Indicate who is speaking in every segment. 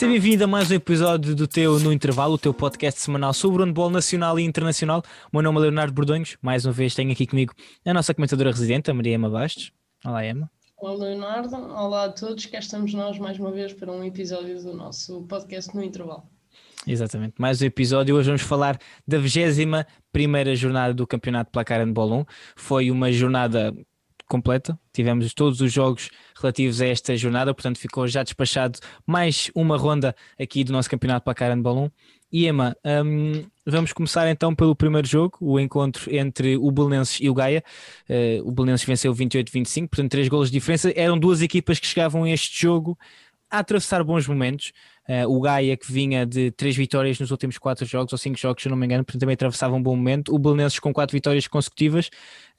Speaker 1: Seja bem-vindo a mais um episódio do teu No Intervalo, o teu podcast semanal sobre o handball nacional e internacional. O meu nome é Leonardo Bordonhos. Mais uma vez tenho aqui comigo a nossa comentadora residente, a Maria Emma Bastos. Olá, Emma.
Speaker 2: Olá, Leonardo. Olá a todos. Cá estamos nós mais uma vez para um episódio do nosso podcast No Intervalo.
Speaker 1: Exatamente, mais um episódio. Hoje vamos falar da 21 primeira jornada do Campeonato Placar Handball 1. Foi uma jornada completa. Tivemos todos os jogos relativos a esta jornada, portanto ficou já despachado mais uma ronda aqui do nosso campeonato Placar Handball 1. E Emma, um, vamos começar então pelo primeiro jogo, o encontro entre o Belenenses e o Gaia. Uh, o Belenenses venceu 28-25, portanto, três golos de diferença. Eram duas equipas que chegavam a este jogo a atravessar bons momentos. Uh, o Gaia, que vinha de três vitórias nos últimos quatro jogos, ou cinco jogos, se não me engano, portanto, também atravessava um bom momento. O Belenenses com quatro vitórias consecutivas.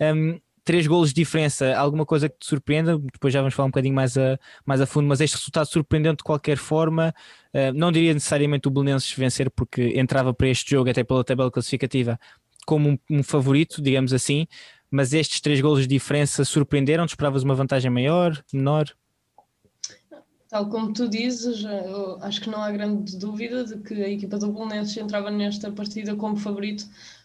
Speaker 1: Um, três golos de diferença, alguma coisa que te surpreenda? Depois já vamos falar um bocadinho mais a, mais a fundo, mas este resultado surpreendente de qualquer forma, uh, não diria necessariamente o Belenenses vencer, porque entrava para este jogo, até pela tabela classificativa, como um, um favorito, digamos assim, mas estes três golos de diferença surpreenderam? -te? Esperavas uma vantagem maior, menor?
Speaker 2: Tal como tu dizes, acho que não há grande dúvida de que a equipa do Belenenses entrava nesta partida como favorito,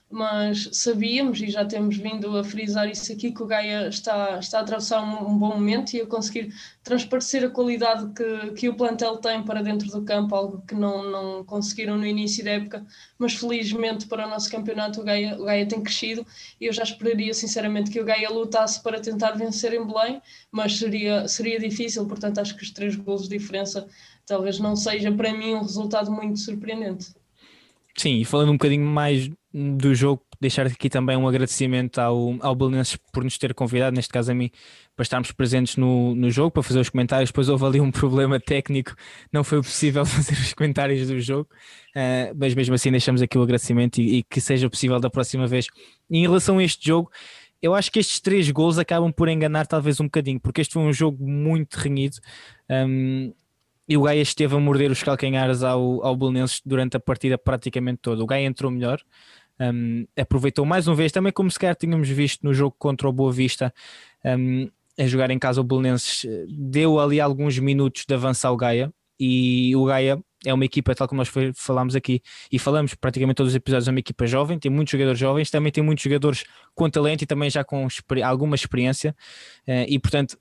Speaker 2: mas sabíamos e já temos vindo a frisar isso aqui que o Gaia está, está a atravessar um, um bom momento e a conseguir transparecer a qualidade que, que o plantel tem para dentro do campo, algo que não, não conseguiram no início da época, mas felizmente para o nosso campeonato o Gaia, o Gaia tem crescido e eu já esperaria sinceramente que o Gaia lutasse para tentar vencer em Belém, mas seria, seria difícil, portanto acho que os três golos de diferença talvez não seja para mim um resultado muito surpreendente.
Speaker 1: Sim, e falando um bocadinho mais do jogo, deixar aqui também um agradecimento ao, ao Belenenses por nos ter convidado, neste caso a mim, para estarmos presentes no, no jogo, para fazer os comentários. Depois houve ali um problema técnico, não foi possível fazer os comentários do jogo, uh, mas mesmo assim deixamos aqui o agradecimento e, e, que seja possível da próxima vez. Em relação a este jogo, eu acho que estes três gols acabam por enganar talvez um bocadinho, porque este foi um jogo muito renhido. Um, e o Gaia esteve a morder os calcanhares ao, ao Belenenses durante a partida praticamente toda. O Gaia entrou melhor, um, aproveitou mais uma vez, também como se tínhamos visto no jogo contra o Boa Vista, um, a jogar em casa o Belenenses, eh, deu ali alguns minutos de avançar o Gaia, e o Gaia é uma equipa, tal como nós falámos aqui, e falamos praticamente todos os episódios, é uma equipa jovem, tem muitos jogadores jovens, também tem muitos jogadores com talento e também já com alguma experiência, uh, e portanto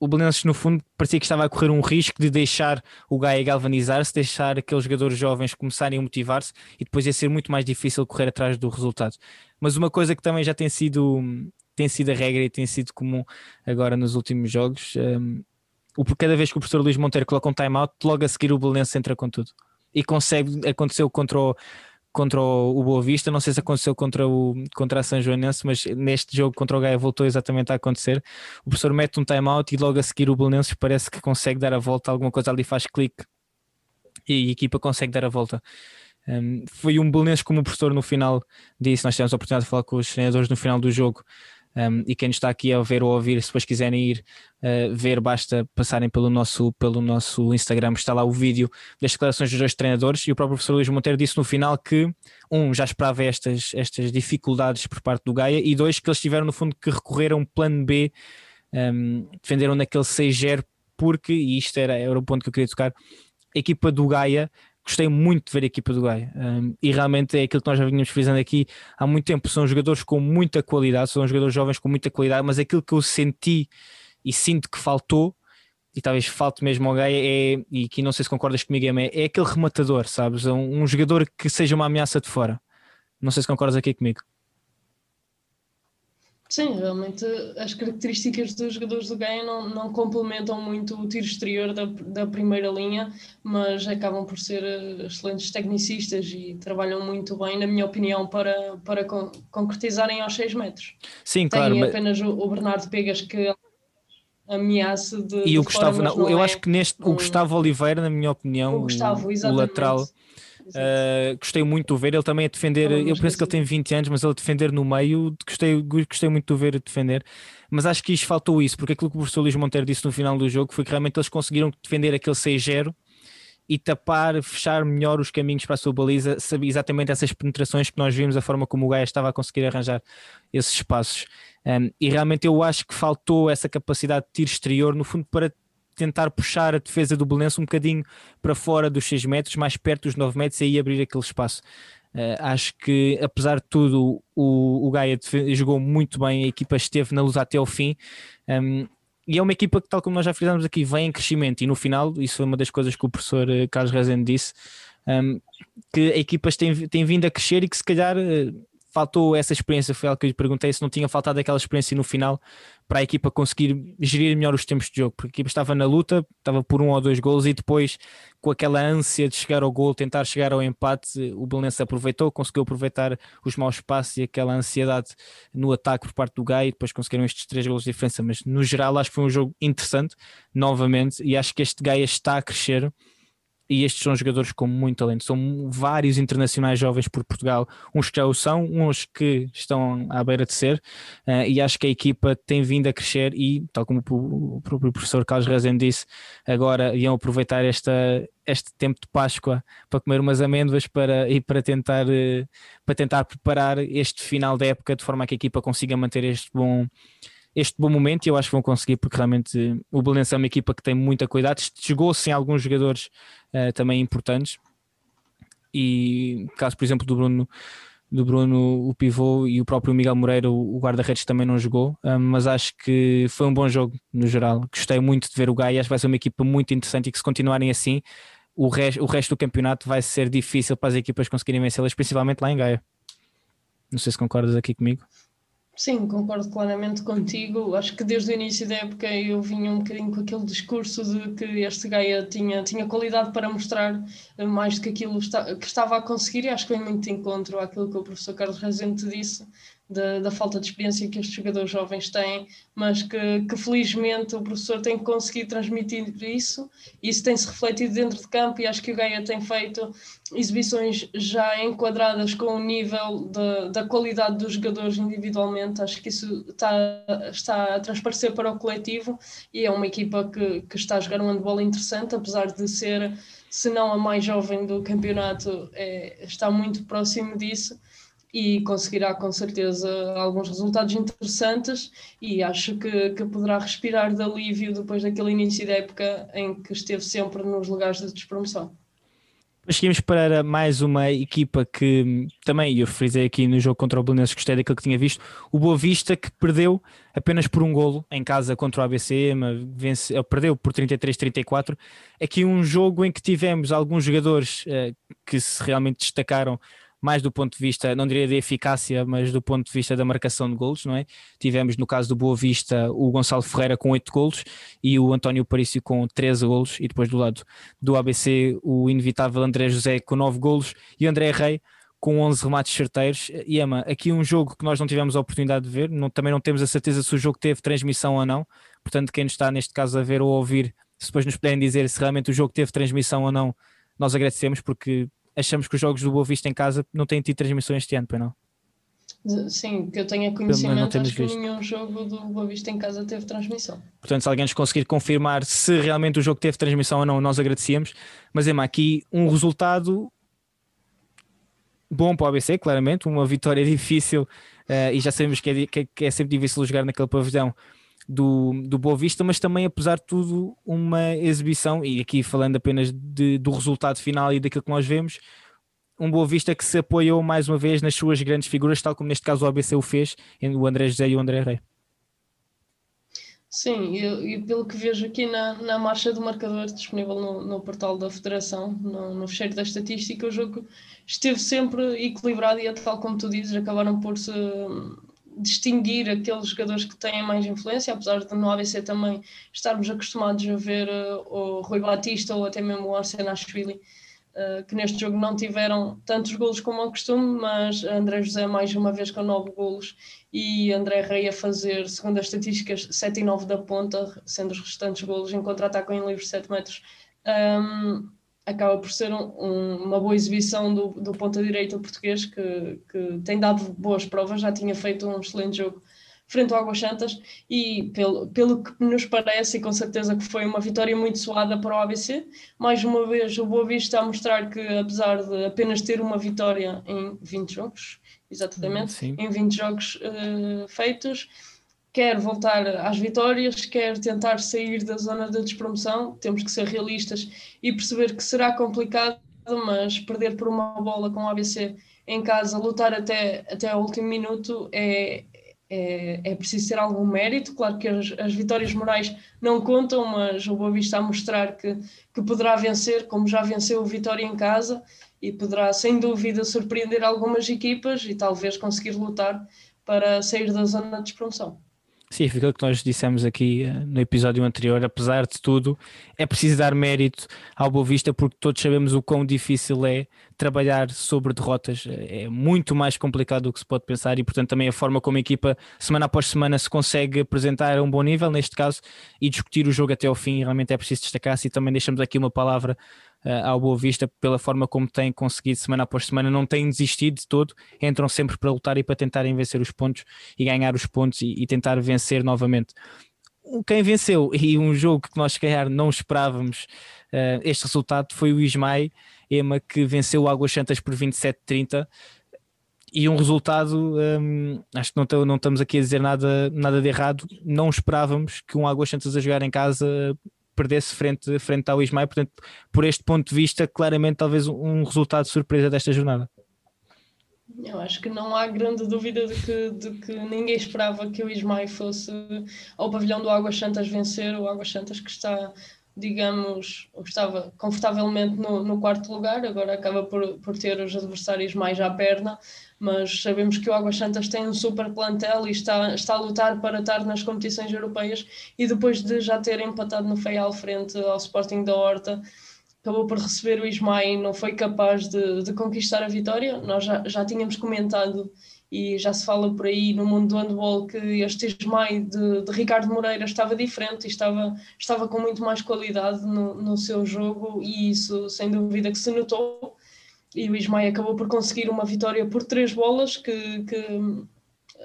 Speaker 1: o Belenenses no fundo parecia que estava a correr um risco de deixar o Gaia galvanizar-se, deixar aqueles jogadores jovens começarem a motivar-se e depois ia ser muito mais difícil correr atrás do resultado. Mas uma coisa que também já tem sido, tem sido a regra e tem sido comum agora nos últimos jogos, um, cada vez que o professor Luís Monteiro coloca um time-out, logo a seguir o Belenenses entra com tudo. E consegue, aconteceu contra o contra o, Boa Vista, não sei se aconteceu contra, o, contra a São Joanense, mas neste jogo contra o Gaia voltou exatamente a acontecer. O professor mete um time-out e logo a seguir o Belenenses parece que consegue dar a volta, alguma coisa ali faz clique e a equipa consegue dar a volta. Um, foi um Belenenses como o professor no final disse, nós tivemos a oportunidade de falar com os treinadores no final do jogo, um, e quem está aqui a ver ou ouvir, se depois quiserem ir uh, ver, basta passarem pelo nosso, pelo nosso Instagram, está lá o vídeo das declarações dos dois treinadores. E o próprio professor Luís Monteiro disse no final que, um, já esperava estas, estas dificuldades por parte do Gaia, e dois, que eles tiveram no fundo que recorrer a um plano B, um, defenderam naquele 6-0, porque, e isto era, era o ponto que eu queria tocar, a equipa do Gaia gostei muito de ver a equipa do Gaia um, e realmente é aquilo que nós já vínhamos frisando aqui há muito tempo. São jogadores com muita qualidade, são jogadores jovens com muita qualidade, mas aquilo que eu senti e sinto que faltou, e talvez falte mesmo ao Gaia, é, e que não sei se concordas comigo, é, é aquele rematador, sabes? Um, um jogador que seja uma ameaça de fora. Não sei se concordas aqui comigo.
Speaker 2: Sim, realmente as características dos jogadores do Gaia não, não complementam muito o tiro exterior da, da primeira linha, mas acabam por ser eh, excelentes tecnicistas e trabalham muito bem, na minha opinião, para, para con concretizarem aos 6 metros.
Speaker 1: Sim, claro.
Speaker 2: Tem apenas o, o Bernardo Pegas que ameaça de.
Speaker 1: E o Gustavo, não, eu é acho que neste, um... o Gustavo Oliveira, na minha opinião, o, Gustavo, o lateral Uh, gostei muito de ver ele também a defender. eu penso que ele tem 20 anos, mas ele a defender no meio, gostei, gostei muito de ver a defender. Mas acho que isto faltou isso, porque aquilo que o professor Luís Monteiro disse no final do jogo foi que realmente eles conseguiram defender aquele 6-0 e tapar, fechar melhor os caminhos para a sua baliza, exatamente essas penetrações que nós vimos, a forma como o Gaia estava a conseguir arranjar esses espaços. Um, e realmente eu acho que faltou essa capacidade de tiro exterior, no fundo, para tentar puxar a defesa do Belenense um bocadinho para fora dos 6 metros, mais perto dos 9 metros e aí abrir aquele espaço. Uh, acho que, apesar de tudo, o, o Gaia jogou muito bem, a equipa esteve na luta até ao fim. Um, e é uma equipa que, tal como nós já fizemos aqui, vem em crescimento. E no final, isso foi uma das coisas que o professor eh, Carlos Rezende disse, um, que equipas têm, têm vindo a crescer e que se calhar uh, faltou essa experiência, foi algo que eu lhe perguntei, se não tinha faltado aquela experiência no final para a equipa conseguir gerir melhor os tempos de jogo, porque a equipa estava na luta, estava por um ou dois gols e depois com aquela ânsia de chegar ao gol, tentar chegar ao empate, o Belenense aproveitou, conseguiu aproveitar os maus espaços e aquela ansiedade no ataque por parte do Gai e depois conseguiram estes três gols de diferença, mas no geral acho que foi um jogo interessante, novamente, e acho que este Gaia está a crescer e estes são jogadores com muito talento. São vários internacionais jovens por Portugal, uns que já o são, uns que estão à beira de ser, uh, e acho que a equipa tem vindo a crescer e, tal como o próprio professor Carlos Rezende disse, agora iam aproveitar esta, este tempo de Páscoa para comer umas amêndoas para, e para tentar, uh, para tentar preparar este final da época de forma a que a equipa consiga manter este bom este bom momento. E eu acho que vão conseguir porque realmente o Belenense é uma equipa que tem muita cuidado, chegou-se em alguns jogadores uh, também importantes e caso por exemplo do Bruno do Bruno, o pivô e o próprio Miguel Moreira, o, guarda-redes também não jogou, um, mas acho que foi um bom jogo no geral. Gostei muito de ver o Gaia, acho que vai ser uma equipa muito interessante e que se continuarem assim, o, res, o resto do campeonato vai ser difícil para as equipas conseguirem vencê-las, principalmente lá em Gaia. Não sei se concordas aqui comigo.
Speaker 2: Sim, concordo claramente contigo. Acho que desde o início da época eu vinha um bocadinho com aquele discurso de que este Gaia tinha, tinha qualidade para mostrar mais do que aquilo que estava a conseguir, e acho que vem muito de encontro àquilo que o professor Carlos Rezende disse, da, da, falta de experiência que estes jogadores jovens têm, mas que, que, felizmente o professor tem conseguido transmitir isso, e isso tem-se refletido dentro de campo, e acho que o Gaia tem feito exibições já enquadradas com o nível de, da qualidade dos jogadores individualmente, acho que isso está, está a transparecer para o coletivo, e é uma equipa que, que está a jogar um handball interessante, apesar de ser, se não a mais jovem do campeonato, é, está muito próximo disso, e conseguirá com certeza alguns resultados interessantes e acho que, que poderá respirar de alívio depois daquele início da época em que esteve sempre nos lugares de despromoção.
Speaker 1: Seguimos para mais uma equipa que também, eu frisei aqui no jogo contra o Belenenses, gostei daquilo que tinha visto, o Boa Vista que perdeu apenas por um golo em casa contra o ABC, vence, perdeu por 33-34. Aqui um jogo em que tivemos alguns jogadores uh, que se realmente destacaram mais do ponto de vista, não diria de eficácia, mas do ponto de vista da marcação de golos, não é? Tivemos no caso do Boa Vista o Gonçalo Ferreira com 8 golos e o António Parício com 13 golos e depois do lado do ABC o inevitável André José com 9 golos e André Rei com 11 remates certeiros. E Emma, aqui um jogo que nós não tivemos a oportunidade de ver, não, também não temos a certeza se o jogo teve transmissão ou não, portanto quem está neste caso a ver ou a ouvir, se depois nos puderem dizer se realmente o jogo teve transmissão ou não, nós agradecemos porque achamos que os jogos do Boa Vista em casa não têm tido transmissão este ano, pois não?
Speaker 2: Sim, que eu tenha conhecimento, acho que nenhum jogo do Boa Vista em casa teve transmissão.
Speaker 1: Portanto, se alguém nos conseguir confirmar se realmente o jogo teve transmissão ou não, nós agradecíamos. Mas, Emma, aqui um resultado bom para o ABC, claramente, uma vitória difícil uh, e já sabemos que é, que é sempre difícil jogar naquele pavilhão do, do Boa Vista, mas também, apesar de tudo, uma exibição, e aqui falando apenas de, do resultado final e daquilo que nós vemos, um Boa Vista que se apoiou mais uma vez nas suas grandes figuras, tal como neste caso o ABC o fez, o André José e o André Rei.
Speaker 2: Sim, e, pelo que vejo aqui na, na marcha do marcador disponível no, no portal da Federação, no, no fecheiro da estatística, o jogo esteve sempre equilibrado e, tal como tu dizes, acabaram por se distinguir aqueles jogadores que têm mais influência, apesar de no ABC também estarmos acostumados a ver uh, o Rui Batista ou até mesmo o Arsenashvili, uh, que neste jogo não tiveram tantos golos como ao costume, mas André José mais uma vez com nove golos e André Rei a fazer, segundo as estatísticas, 7 e 9 da ponta, sendo os restantes golos em contra-ataque em livre 7 metros. Um, acaba por ser um, um, uma boa exibição do, do ponta-direita português que, que tem dado boas provas, já tinha feito um excelente jogo frente ao Águas Santas e pelo, pelo que nos parece e com certeza que foi uma vitória muito suada para o ABC, mais uma vez o Boa Vista a mostrar que apesar de apenas ter uma vitória em 20 jogos, exatamente, Sim. em 20 jogos uh, feitos, quer voltar às vitórias, quer tentar sair da zona da despromoção. Temos que ser realistas e perceber que será complicado, mas perder por uma bola com o ABC em casa, lutar até, até ao último minuto é, é, é preciso ter algum mérito. Claro que as, as, vitórias morais não contam, mas o Boa Vista a mostrar que, que poderá vencer, como já venceu o Vitória em casa, e poderá sem dúvida surpreender algumas equipas e talvez conseguir lutar para sair da zona de despromoção.
Speaker 1: Sim, foi aquilo que nós dissemos aqui uh, no episódio anterior. Apesar de tudo, é preciso dar mérito ao Boa Vista porque todos sabemos o quão difícil é trabalhar sobre derrotas. É muito mais complicado do que se pode pensar e, portanto, também a forma como a equipa, semana após semana, se consegue apresentar a um bom nível, neste caso, e discutir o jogo até ao fim, realmente é preciso destacar-se. E também deixamos aqui uma palavra uh, ao Boa Vista pela forma como tem conseguido semana após semana, não têm desistido de todo, entram sempre para lutar e para tentarem vencer os pontos e ganhar os pontos e, e tentar vencer novamente. Quem venceu e um jogo que nós, se calhar, não esperávamos uh, este resultado foi o Ismael Ema, que venceu o Águas Santas por 27-30 e um resultado, um, acho que não, não, estamos aqui a dizer nada, nada de errado, não esperávamos que um Águas Santas a jogar em casa perdesse frente, frente ao Ismael. Portanto, por este ponto de vista, claramente, talvez um resultado de surpresa desta jornada.
Speaker 2: Eu acho que não há grande dúvida de que, de que ninguém esperava que o Ismael fosse ao pavilhão do Águas Santas vencer, o Águas Santas que está, digamos, estava confortavelmente no, no quarto lugar, agora acaba por, por ter os adversários mais à perna, mas sabemos que o Águas Santas tem um super plantel e está, está a lutar para estar nas competições europeias e depois de já ter empatado no Feial frente ao Sporting da Horta, acabou por receber o Ismael não foi capaz de, de conquistar a vitória. Nós já, já tínhamos comentado e já se fala por aí no mundo do handball que este Ismael de, de, Ricardo Moreira estava diferente e estava, estava com muito mais qualidade no, no seu jogo e isso sem dúvida que se notou e o Ismael acabou por conseguir uma vitória por três bolas, que, que,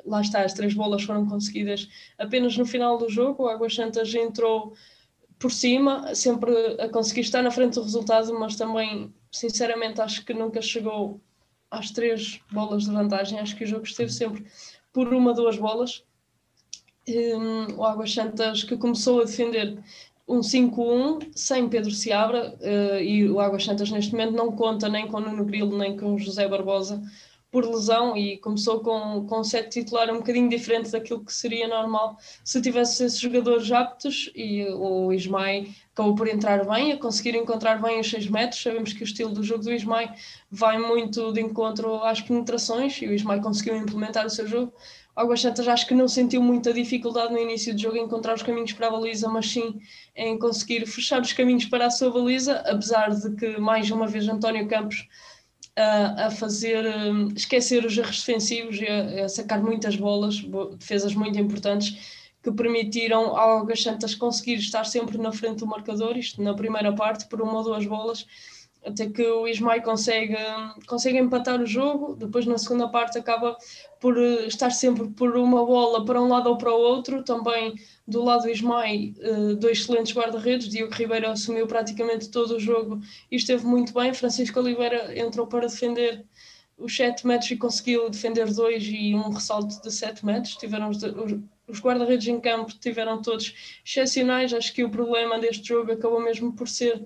Speaker 2: lá está, as três bolas foram conseguidas apenas no final do jogo. O Águas Santas entrou por cima, sempre a conseguir estar na frente do resultado, mas também, sinceramente, acho que nunca chegou às três bolas de vantagem. Acho que o jogo esteve sempre por uma, duas bolas. Um, o Águas Santas que começou a defender um 5-1 sem Pedro Seabra uh, e o Águas Santas neste momento não conta nem com Nuno Grilo nem com José Barbosa por lesão e começou com, com um set titular um bocadinho diferente daquilo que seria normal se tivesse esses jogadores aptos e o Ismael acabou por entrar bem, a conseguir encontrar bem os 6 metros. Sabemos que o estilo do jogo do Ismael vai muito de encontro às penetrações e o Ismael conseguiu implementar o seu jogo. Águas Santas acho que não sentiu muita dificuldade no início do jogo em encontrar os caminhos para a baliza, mas sim em conseguir fechar os caminhos para a sua baliza, apesar de que mais uma vez António Campos a, a fazer um, esquecer os erros defensivos e a, a, sacar muitas bolas, defesas muito importantes que permitiram ao Águas Santas conseguir estar sempre na frente do marcador, isto na primeira parte por uma ou duas bolas até que o Ismael consegue, consegue empatar o jogo, depois na segunda parte acaba por eh, estar sempre por uma bola para um lado ou para o outro, também do lado do Ismael, eh, dois excelentes guarda-redes, Diogo Ribeiro assumiu praticamente todo o jogo e esteve muito bem, Francisco Oliveira entrou para defender os 7 metros e conseguiu defender dois e um ressalto de 7 metros, tiveram os, os guarda-redes em campo tiveram todos excepcionais, acho que o problema deste jogo acabou mesmo por ser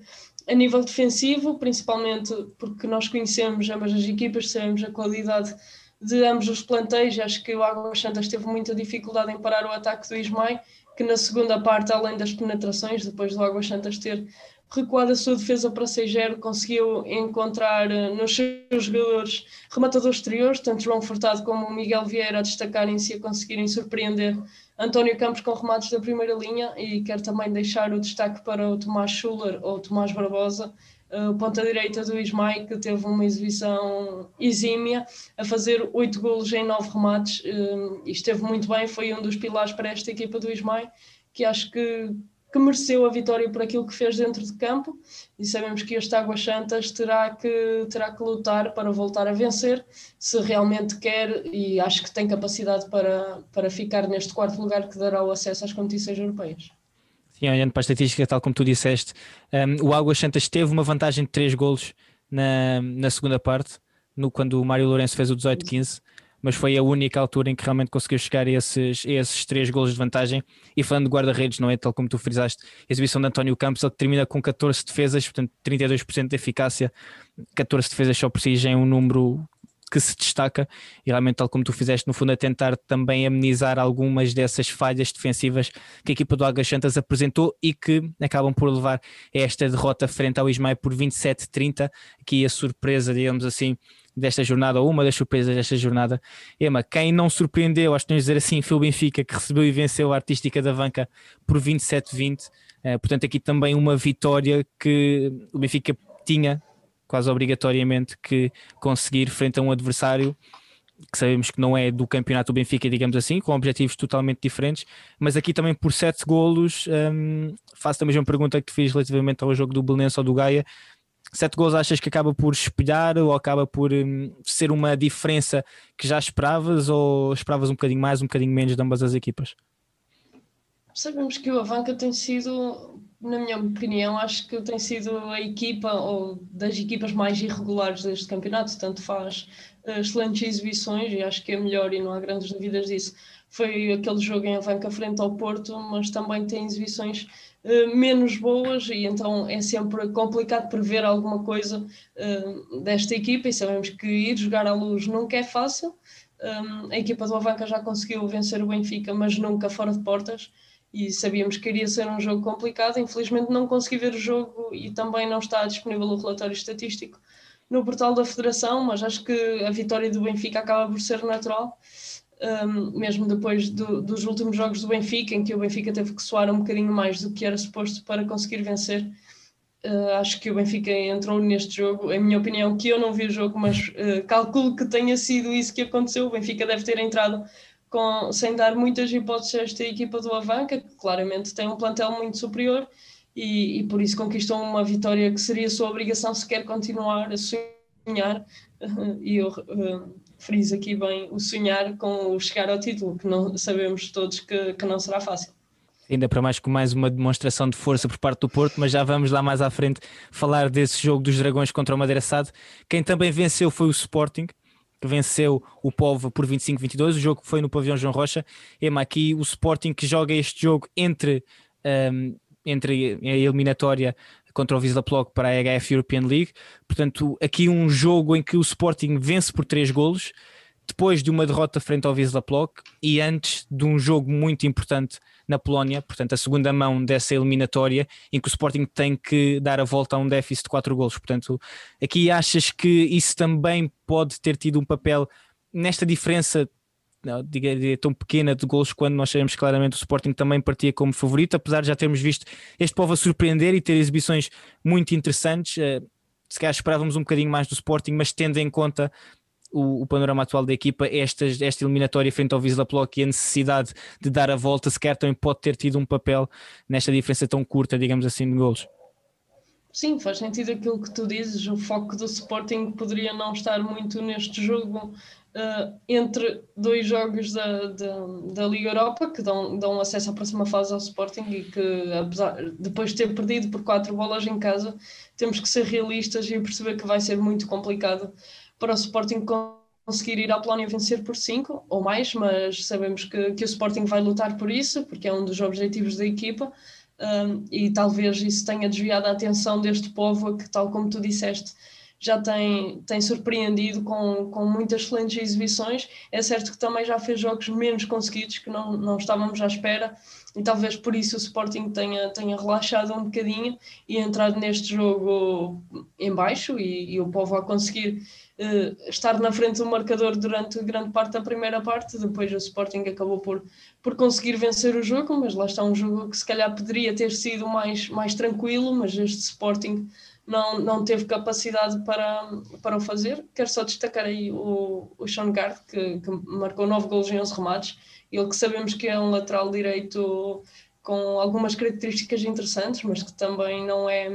Speaker 2: a nível defensivo, principalmente porque nós conhecemos ambas as equipas, sabemos a qualidade de ambos os plantéis. Acho que o Águas Santas teve muita dificuldade em parar o ataque do Ismael, que na segunda parte, além das penetrações, depois do Águas Santas ter recuado a sua defesa para 6-0, conseguiu encontrar eh, nos seus jogadores rematadores exteriores, tanto João Furtado como Miguel Vieira a destacarem-se e a conseguirem surpreender António Campos com remates da primeira linha e quero também deixar o destaque para o Tomás Schuller ou Tomás Barbosa, uh, ponta-direita do Ismael, que teve uma exibição exímia, a fazer oito golos em nove remates uh, e esteve muito bem, foi um dos pilares para esta equipa do Ismael, que acho que que mereceu a vitória por aquilo que fez dentro de campo e sabemos que este Águas Santas terá que, terá que lutar para voltar a vencer se realmente quer e acho que tem capacidade para, para ficar neste quarto lugar que dará o acesso às competições europeias.
Speaker 1: Sim, olhando para a estatística, tal como tu disseste, um, o Águas Santas teve uma vantagem de 3 golos na, na segunda parte, no, quando o Mário Lourenço fez o 18-15 mas foi a única altura em que realmente conseguiu chegar a esses, a esses três golos de vantagem. E falando de guarda-redes, não é? Tal como tu frisaste, a exibição de António Campos, ele termina com 14 defesas, portanto 32% de eficácia, 14 defesas só por si já é um número que se destaca e realmente tal como tu fizeste no fundo a tentar também amenizar algumas dessas falhas defensivas que a equipa do Águas Santas apresentou e que acabam por levar esta derrota frente ao Ismael por 27-30, aqui a surpresa digamos assim desta jornada, ou uma das surpresas desta jornada. Ema, quem não surpreendeu, acho que tens dizer assim, foi o Benfica, que recebeu e venceu a Artística da Vanca por 27-20. Uh, eh, portanto, aqui também uma vitória que o Benfica tinha quase obrigatoriamente que conseguir frente a um adversário que sabemos que não é do campeonato do Benfica, digamos assim, com objetivos totalmente diferentes, mas aqui também por sete golos, um, faço a mesma pergunta que te fiz relativamente ao jogo do Belenense ou do Gaia, sete gols achas que acaba por espelhar ou acaba por um, ser uma diferença que já esperavas ou esperavas um bocadinho mais, um bocadinho menos de ambas as equipas?
Speaker 2: Sabemos que o Avanca tem sido, na minha opinião, acho que tem sido a equipa ou das equipas mais irregulares deste campeonato, tanto faz uh, excelentes exibições e acho que é melhor e não há grandes dúvidas disso. Foi aquele jogo em Avanca frente ao Porto, mas também tem exibições eh, menos boas e então é sempre complicado prever alguma coisa uh, desta equipa e sabemos que ir jogar à luz nunca é fácil. Um, eh, a equipa do Avanca já conseguiu vencer o Benfica, mas nunca fora de portas e sabíamos que iria ser um jogo complicado. Infelizmente não consegui ver o jogo e também não está disponível o relatório estatístico no portal da Federação, mas acho que a vitória do Benfica acaba por ser natural um, mesmo depois do, dos últimos jogos do Benfica, em que o Benfica teve que soar um bocadinho mais do que era suposto para conseguir vencer. Uh, acho que o Benfica entrou neste jogo, em minha opinião, que eu não vi o jogo, mas uh, calculo que tenha sido isso que aconteceu. O Benfica deve ter entrado com, sem dar muitas hipóteses a esta equipa do Avanca, que claramente tem um plantel muito superior e, e por isso conquistou uma vitória que seria sua obrigação se quer continuar a sonhar. Uh, e eu friso aqui bem o sonhar com o chegar ao título, que não sabemos todos que, que não será fácil.
Speaker 1: Ainda para mais com mais uma demonstração de força por parte do Porto, mas já vamos lá mais à frente falar desse jogo dos Dragões contra o Madeira Sade. Quem também venceu foi o Sporting, que venceu o Povo por 25-22. O jogo foi no pavilhão João Rocha. Ema, aqui o Sporting que joga este jogo entre, um, entre a eliminatória contra o Wisla Plock para a HF European League. Portanto, aqui um jogo em que o Sporting vence por três golos, depois de uma derrota frente ao Wisla Plock e antes de um jogo muito importante na Polónia, portanto, a segunda mão dessa eliminatória, em que o Sporting tem que dar a volta a um déficit de quatro golos. Portanto, aqui achas que isso também pode ter tido um papel nesta diferença não, diga, tão pequena de gols quando nós sabemos claramente o Sporting também partia como favorito, apesar de já termos visto este povo a surpreender e ter exibições muito interessantes. Uh, se calhar esperávamos um bocadinho mais do Sporting, mas tendo em conta o, o, panorama atual da equipa, esta, esta eliminatória frente ao Wisla Plock e a necessidade de dar a volta, sequer também pode ter tido um papel nesta diferença tão curta, digamos assim, de gols.
Speaker 2: Sim, faz sentido aquilo que tu dizes. O foco do Sporting poderia não estar muito neste jogo uh, entre dois jogos da, da, da, Liga Europa que dão, dão acesso à próxima fase ao Sporting e que, apesar, depois de ter perdido por quatro bolas em casa, temos que ser realistas e perceber que vai ser muito complicado para o Sporting conseguir ir à Polónia vencer por cinco ou mais, mas sabemos que, que o Sporting vai lutar por isso, porque é um dos objetivos da equipa. Um, e talvez isso tenha desviado a atenção deste povo que, tal como tu disseste, já tem, tem surpreendido com, com muitas excelentes exibições. É certo que também já fez jogos menos conseguidos que não, não estávamos à espera e talvez por isso o Sporting tenha, tenha relaxado um bocadinho e entrado neste jogo em baixo e, e o povo a conseguir uh, estar na frente do marcador durante grande parte da primeira parte. Depois o Sporting acabou por, por conseguir vencer o jogo, mas lá está um jogo que se calhar poderia ter sido mais, mais tranquilo, mas este Sporting não, não teve capacidade para, para o fazer. Quero só destacar aí o, o Sean Gard, que, que marcou 9 gols em 11 remates, ele que sabemos que é um lateral direito com algumas características interessantes, mas que também não é,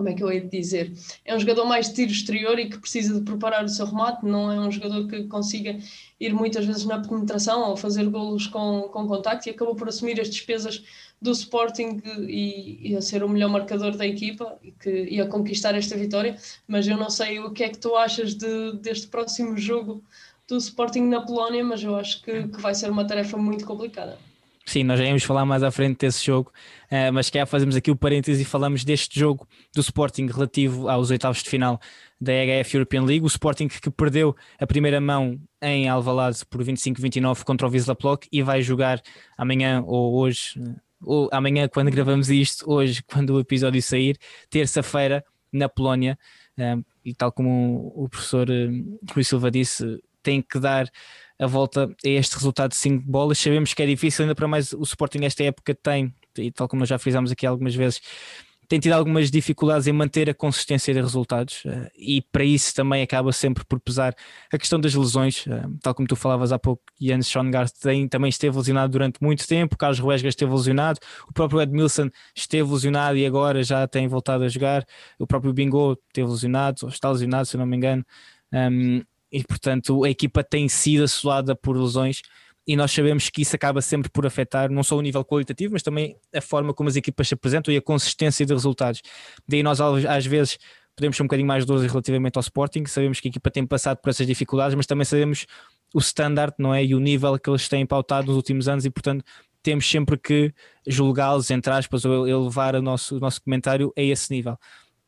Speaker 2: como é que eu hei de dizer, é um jogador mais de tiro exterior e que precisa de preparar o seu remate, não é um jogador que consiga ir muitas vezes na penetração ou fazer golos com, com contacto e acabou por assumir as despesas do Sporting e, e, a ser o melhor marcador da equipa e, que, e a conquistar esta vitória. Mas eu não sei o que é que tu achas de, deste próximo jogo do Sporting na Polónia, mas eu acho que, que vai ser uma tarefa muito complicada.
Speaker 1: Sim, nós já íamos falar mais à frente desse jogo, uh, mas quer fazemos aqui o parêntese e falamos deste jogo do Sporting relativo aos oitavos de final da EHF European League. O Sporting que perdeu a primeira mão em Alvalade por 25-29 contra o Wisla Plock e vai jogar amanhã ou hoje, ou amanhã quando gravamos isto, hoje quando o episódio sair, terça-feira na Polónia. Uh, e tal como o professor Rui Silva disse, tem que dar a volta a este resultado de 5 bolas. Sabemos que é difícil, ainda para mais o Sporting esta época tem, e tal como nós já fizemos aqui algumas vezes, tem tido algumas dificuldades em manter a consistência de resultados eh, e para isso também acaba sempre por pesar a questão das lesões, eh, tal como tu falavas há pouco, Jens Schoengart também esteve lesionado durante muito tempo, Carlos Ruesga esteve lesionado, o próprio Edmilson esteve lesionado e agora já tem voltado a jogar, o próprio Bingo esteve lesionado, ou está lesionado se não me engano, um, e portanto a equipa tem sido assolada por lesões e nós sabemos que isso acaba sempre por afetar não só o nível qualitativo, mas também a forma como as equipas se apresentam e a consistência de resultados. Daí nós às vezes podemos ser um bocadinho mais doces relativamente ao Sporting, sabemos que a equipa tem passado por essas dificuldades, mas também sabemos o standard, não é? E o nível que eles têm pautado nos últimos anos e portanto temos sempre que julgá-los, entre aspas, ou elevar o nosso, o nosso comentário a esse nível.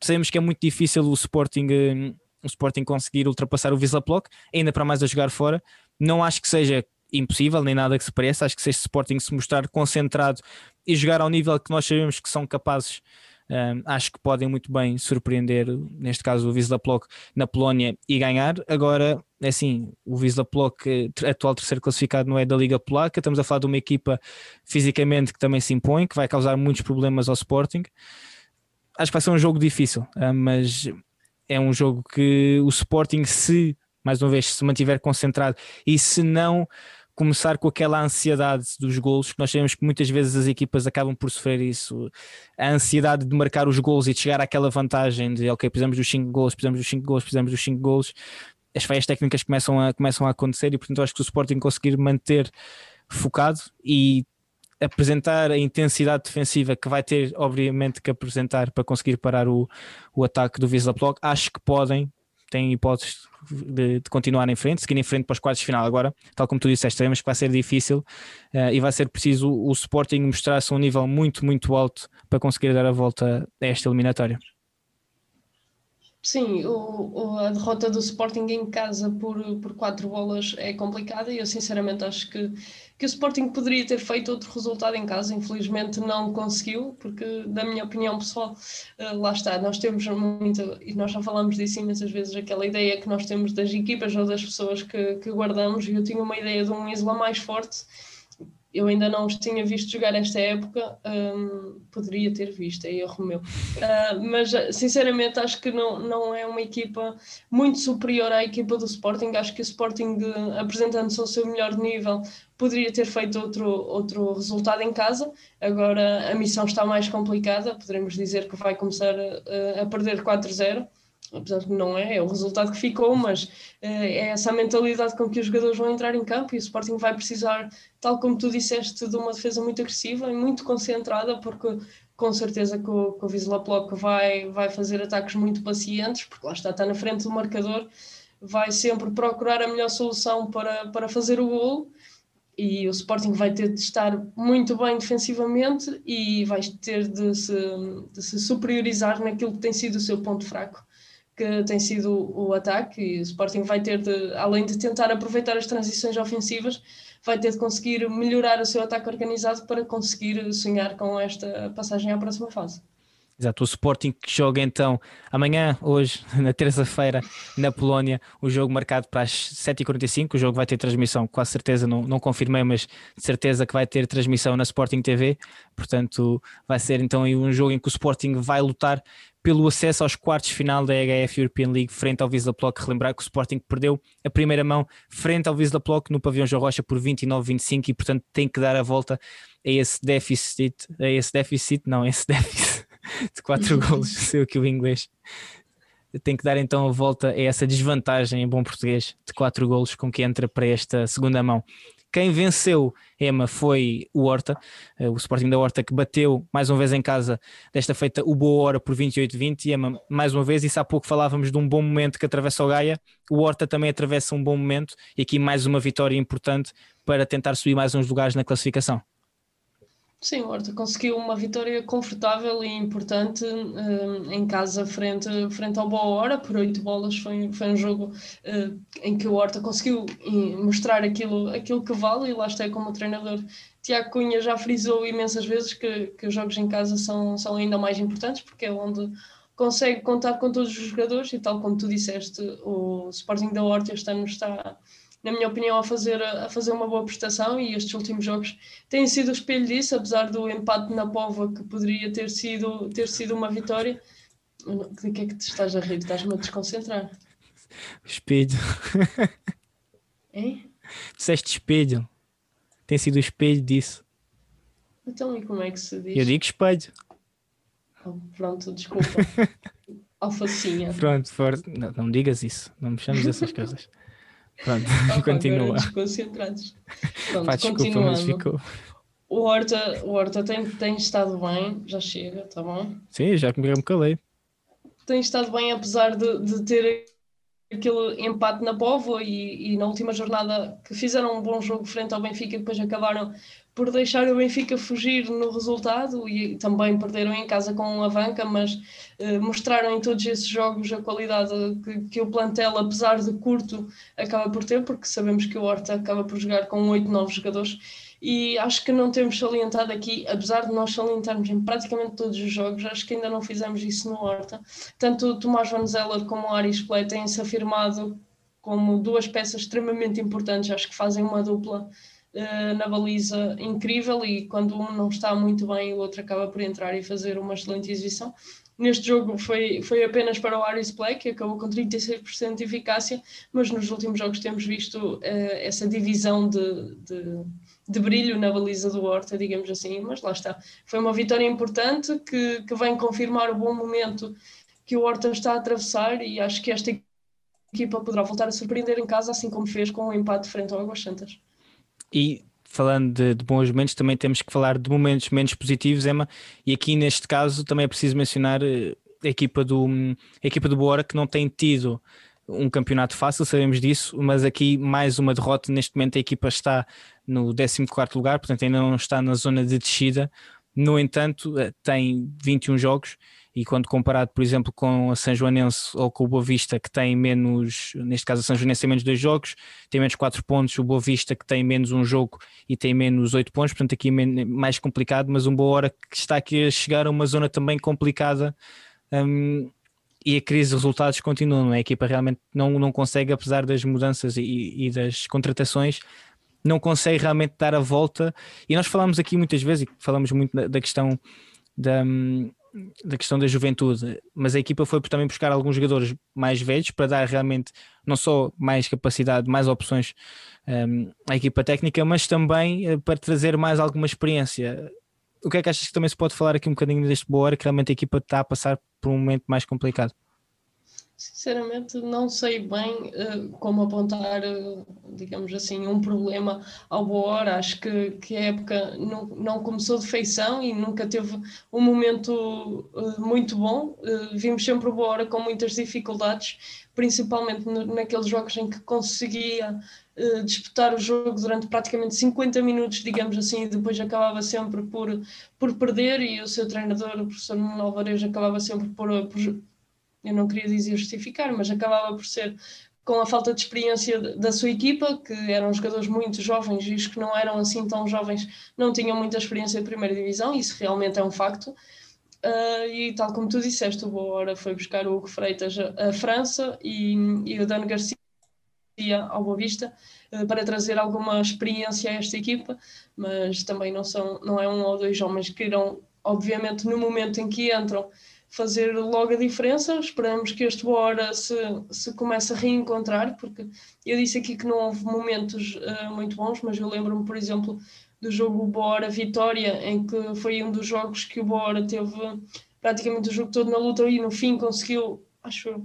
Speaker 1: Sabemos que é muito difícil o Sporting hum, o Sporting conseguir ultrapassar o Wisla Plock, ainda para mais a jogar fora. Não acho que seja impossível, nem nada que se pareça. Acho que se este Sporting se mostrar concentrado e jogar ao nível que nós sabemos que são capazes, um, acho que podem muito bem surpreender, neste caso o Wisla Plock na Polónia e ganhar. Agora, é assim, o Wisla Plock, atual terceiro classificado, não é da Liga Polaca. Estamos a falar de uma equipa fisicamente que também se impõe, que vai causar muitos problemas ao Sporting. Acho que vai ser um jogo difícil, mas é um jogo que o Sporting, se mais uma vez se mantiver concentrado e se não começar com aquela ansiedade dos golos, que nós sabemos que muitas vezes as equipas acabam por sofrer isso, a ansiedade de marcar os golos e de chegar àquela vantagem de ok, precisamos dos 5 golos, precisamos dos 5 golos, precisamos dos 5 golos, as falhas técnicas começam a, começam a acontecer e portanto acho que o Sporting conseguir manter focado e apresentar a intensidade defensiva que vai ter, obviamente, que apresentar para conseguir parar o, o ataque do Wisla Plock, acho que podem, têm hipóteses de, de, continuar em frente, seguir em frente para os quartos de final. Agora, tal como tu disseste, sabemos que vai ser difícil uh, e vai ser preciso o, o Sporting mostrar-se um nível muito, muito alto para conseguir dar a volta a esta eliminatória.
Speaker 2: Sim, o, o, a derrota do Sporting em casa por, por quatro bolas é complicada e eu sinceramente acho que, que o Sporting poderia ter feito outro resultado em casa, infelizmente não conseguiu, porque, da minha opinião pessoal, uh, lá está, nós temos muito, e nós já falamos disso imensas vezes, aquela ideia que nós temos das equipas ou das pessoas que, que guardamos, e eu tinha uma ideia de um Isla mais forte eu ainda não os tinha visto jogar esta época, um, poderia ter visto, é erro meu. Uh, mas sinceramente acho que não, não é uma equipa muito superior à equipa do Sporting. Acho que o Sporting, apresentando-se ao seu melhor nível, poderia ter feito outro, outro resultado em casa. Agora a missão está mais complicada, poderemos dizer que vai começar a, a perder 4-0 apesar de que não é, é o resultado que ficou, mas uh, é essa mentalidade com que os jogadores vão entrar em campo e o Sporting vai precisar, tal como tu disseste, de uma defesa muito agressiva e muito concentrada, porque com certeza que o, que o Wisla Plock vai, vai fazer ataques muito pacientes, porque lá está, está na frente do marcador, vai sempre procurar a melhor solução para, para fazer o gol e o Sporting vai ter de estar muito bem defensivamente e vai ter de se, de se superiorizar naquilo que tem sido o seu ponto fraco que tem sido o ataque e o Sporting vai ter de, além de tentar aproveitar as transições ofensivas, vai ter de conseguir melhorar o seu ataque organizado para conseguir sonhar com esta passagem à próxima fase.
Speaker 1: Exato, o Sporting que joga então amanhã, hoje, na terça-feira, na Polónia, o jogo marcado para as 7h45. O jogo vai ter transmissão, quase certeza, não, não confirmei, mas de certeza que vai ter transmissão na Sporting TV. Portanto, vai ser então um jogo em que o Sporting vai lutar pelo acesso aos quartos de final da EHF European League frente ao Wisla Plock. Relembrar que o Sporting perdeu a primeira mão frente ao Wisla Plock no pavilhão João Rocha por 29-25 e portanto tem que dar a volta a esse déficit, a esse déficit, não, esse déficit de 4 golos, sei que o inglês. Tem que dar então a volta a essa desvantagem em bom português de 4 golos com que entra para esta segunda mão Quem venceu, Ema, foi o Horta, uh, o Sporting da Horta, que bateu mais uma vez em casa, desta feita, o Boa Hora por 28-20. E Ema, mais uma vez, isso há pouco falávamos de um bom momento que atravessa o Gaia, o Horta também atravessa um bom momento, e aqui mais uma vitória importante para tentar subir mais uns lugares na classificação.
Speaker 2: Sim, Horta conseguiu uma vitória confortável e importante uh, em casa frente, frente ao Boa Hora, por oito bolas. Foi, foi um jogo uh, em que o Horta conseguiu mostrar aquilo, aquilo que vale, e lá está como o treinador Tiago Cunha já frisou imensas vezes que, que os jogos em casa são, são ainda mais importantes, porque é onde consegue contar com todos os jogadores, e tal como tu disseste, o Sporting da Horta este ano está na minha opinião, a fazer, a fazer uma boa prestação e estes últimos jogos têm sido o espelho disso, apesar do empate na Pova que poderia ter sido, ter sido uma vitória. De que é que te estás a rir? Estás-me a desconcentrar.
Speaker 1: Espelho.
Speaker 2: Hein?
Speaker 1: Disseste espelho. Tem sido o espelho disso.
Speaker 2: Então, e como é que se diz?
Speaker 1: Eu digo espelho.
Speaker 2: Oh, pronto, desculpa. Alfacinha.
Speaker 1: Pronto, for... não, não digas isso. Não me chames essas coisas. Pronto, oh, continua.
Speaker 2: Desconcentrados. Pronto,
Speaker 1: Pá, desculpa, mas ficou.
Speaker 2: O Horta, o Horta tem, tem estado bem, já chega, tá bom?
Speaker 1: Sim, já me calei.
Speaker 2: Tem estado bem, apesar de, de ter aquele empate na Póvoa e, e, na última jornada que fizeram um bom jogo frente ao Benfica e depois acabaram por deixar o Benfica fugir no resultado e também perderam em casa com a Vanca, mas eh, mostraram em todos esses jogos a qualidade que, que, o plantel, apesar de curto, acaba por ter, porque sabemos que o Horta acaba por jogar com oito novos jogadores e acho que não temos salientado aqui, apesar de nós salientarmos em praticamente todos os jogos, acho que ainda não fizemos isso no Horta. Tanto o Tomás Van Zeller como o Aris Play têm-se afirmado como duas peças extremamente importantes, acho que fazem uma dupla uh, na baliza incrível e quando um não está muito bem, o outro acaba por entrar e fazer uma excelente exibição. Neste jogo foi, foi apenas para o Aris Play, que acabou com 36% de eficácia, mas nos últimos jogos temos visto uh, essa divisão de, de de brilho na baliza do Horta, digamos assim, mas lá está. Foi uma vitória importante que, que vem confirmar o bom momento que o Horta está a atravessar e acho que esta equipa poderá voltar a surpreender em casa, assim como fez com o empate frente ao Águas Santas.
Speaker 1: E falando de, de, bons momentos, também temos que falar de momentos menos positivos, Emma, e aqui neste caso também é preciso mencionar eh, a equipa do, a equipa do Boa que não tem tido um campeonato fácil, sabemos disso, mas aqui mais uma derrota. Neste momento a equipa está no 14 lugar, portanto ainda não está na zona de descida. No entanto, eh, tem 21 jogos e quando comparado, por exemplo, com a São Joanense ou com o Boa Vista, que tem menos, neste caso a São Joanense tem menos dois jogos, tem menos quatro pontos, o Boa Vista que tem menos um jogo e tem menos oito pontos, portanto aqui é mais complicado, mas um Boa Hora que está aqui a chegar a uma zona também complicada um, e a crise de resultados continua, não é? A equipa realmente não, não consegue, apesar das mudanças e, e das contratações, não consegue realmente dar a volta. E nós falamos aqui muitas vezes, e falamos muito da, da questão da, da questão da juventude, mas a equipa foi também buscar alguns jogadores mais velhos para dar realmente não só mais capacidade, mais opções um, à equipa técnica, mas também uh, para trazer mais alguma experiência. O que é que achas que também se pode falar aqui um bocadinho deste boa que realmente a equipa está a passar por um momento mais complicado?
Speaker 2: Sinceramente, não sei bem uh, como apontar, uh, digamos assim, um problema ao boa hora. Acho que, que a época não, não começou de feição e nunca teve um momento uh, muito bom. vimos sempre o boa hora com muitas dificuldades, principalmente no, naqueles jogos em que conseguia disputar o jogo durante praticamente 50 minutos, digamos assim, e depois acabava sempre por, por perder. E o seu treinador, o professor Nuno Alvarez, acabava sempre por, por eu não queria dizer justificar, mas acabava por ser com a falta de experiência da sua equipa, que eram jogadores muito jovens e os que não eram assim tão jovens não tinham muita experiência de primeira divisão, isso realmente é um facto. Uh, e tal como tu disseste, o Boa Hora foi buscar o Hugo Freitas a França e, e o Dan Garcia ao Boa Vista uh, para trazer alguma experiência a esta equipa, mas também não, são, não é um ou dois homens que irão, obviamente, no momento em que entram, fazer logo a diferença. Esperamos que este Bora se, se comece a reencontrar, porque eu disse aqui que não houve momentos uh, muito bons, mas eu lembro-me, por exemplo, do jogo Bora Vitória, em que foi um dos jogos que o Bora teve praticamente o jogo todo na luta e no fim conseguiu, acho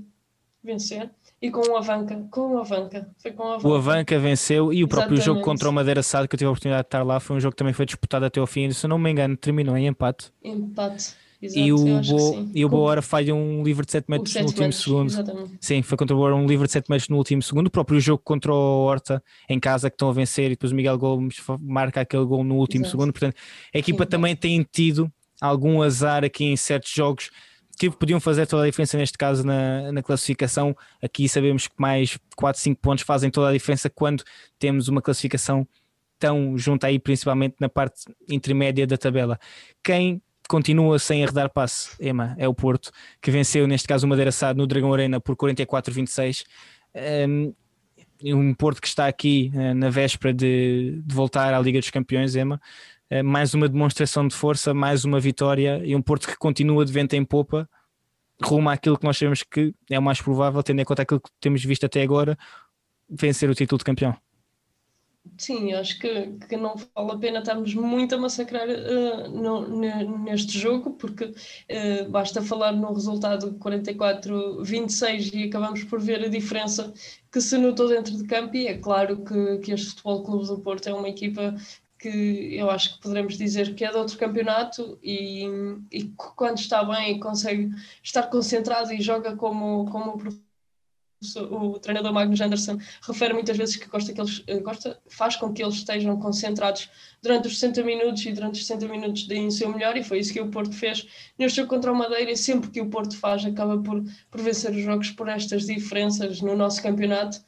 Speaker 2: vencer e com o Avanca, com o Avanca, foi com o Avanca.
Speaker 1: O Avanca venceu e o próprio Exatamente. jogo contra o Madeira Sado que eu tive a oportunidade de estar lá foi um jogo que também foi disputado até ao fim, se não me engano, terminou em empate.
Speaker 2: Empate.
Speaker 1: Exato, e o, Bo, e o Boa falha um livre de 7 metros no último metros, segundo. Exatamente. Sim, foi contra o Boa um livre de 7 metros no último segundo. O próprio jogo contra o Horta em casa que estão a vencer e depois o Miguel Gomes marca aquele gol no último Exato. segundo. Portanto, a equipa Sim, também tem tido algum azar aqui em certos jogos que podiam fazer toda a diferença neste caso na, na classificação. Aqui sabemos que mais 4, 5 pontos fazem toda a diferença quando temos uma classificação tão junta aí, principalmente na parte intermédia da tabela. Quem continua sem arredar passe, Ema, é o Porto, que venceu neste caso o Madeira Sado no Dragão Arena por 44-26. Um, um Porto que está aqui uh, na véspera de, de, voltar à Liga dos Campeões, Ema. Uh, mais uma demonstração de força, mais uma vitória e um Porto que continua de vento em popa, rumo àquilo que nós sabemos que é o mais provável, tendo em conta aquilo que temos visto até agora, vencer o título de campeão.
Speaker 2: Sim, acho que, que não vale a pena estarmos muito a massacrar uh, no, neste jogo, porque uh, basta falar no resultado 44-26 e acabamos por ver a diferença que se notou dentro de campo. E é claro que, que este Futebol Clube do Porto é uma equipa que eu acho que poderemos dizer que é de outro campeonato e, e quando está bem consegue estar concentrado e joga como, como o treinador Magnus Anderson refere muitas vezes que gosta que eles eh, gosta, faz com que eles estejam concentrados durante os 60 minutos e durante os 60 minutos deem o seu melhor e foi isso que o Porto fez. Neste jogo contra o Madeira e sempre que o Porto faz acaba por, por vencer os jogos por estas diferenças no nosso campeonato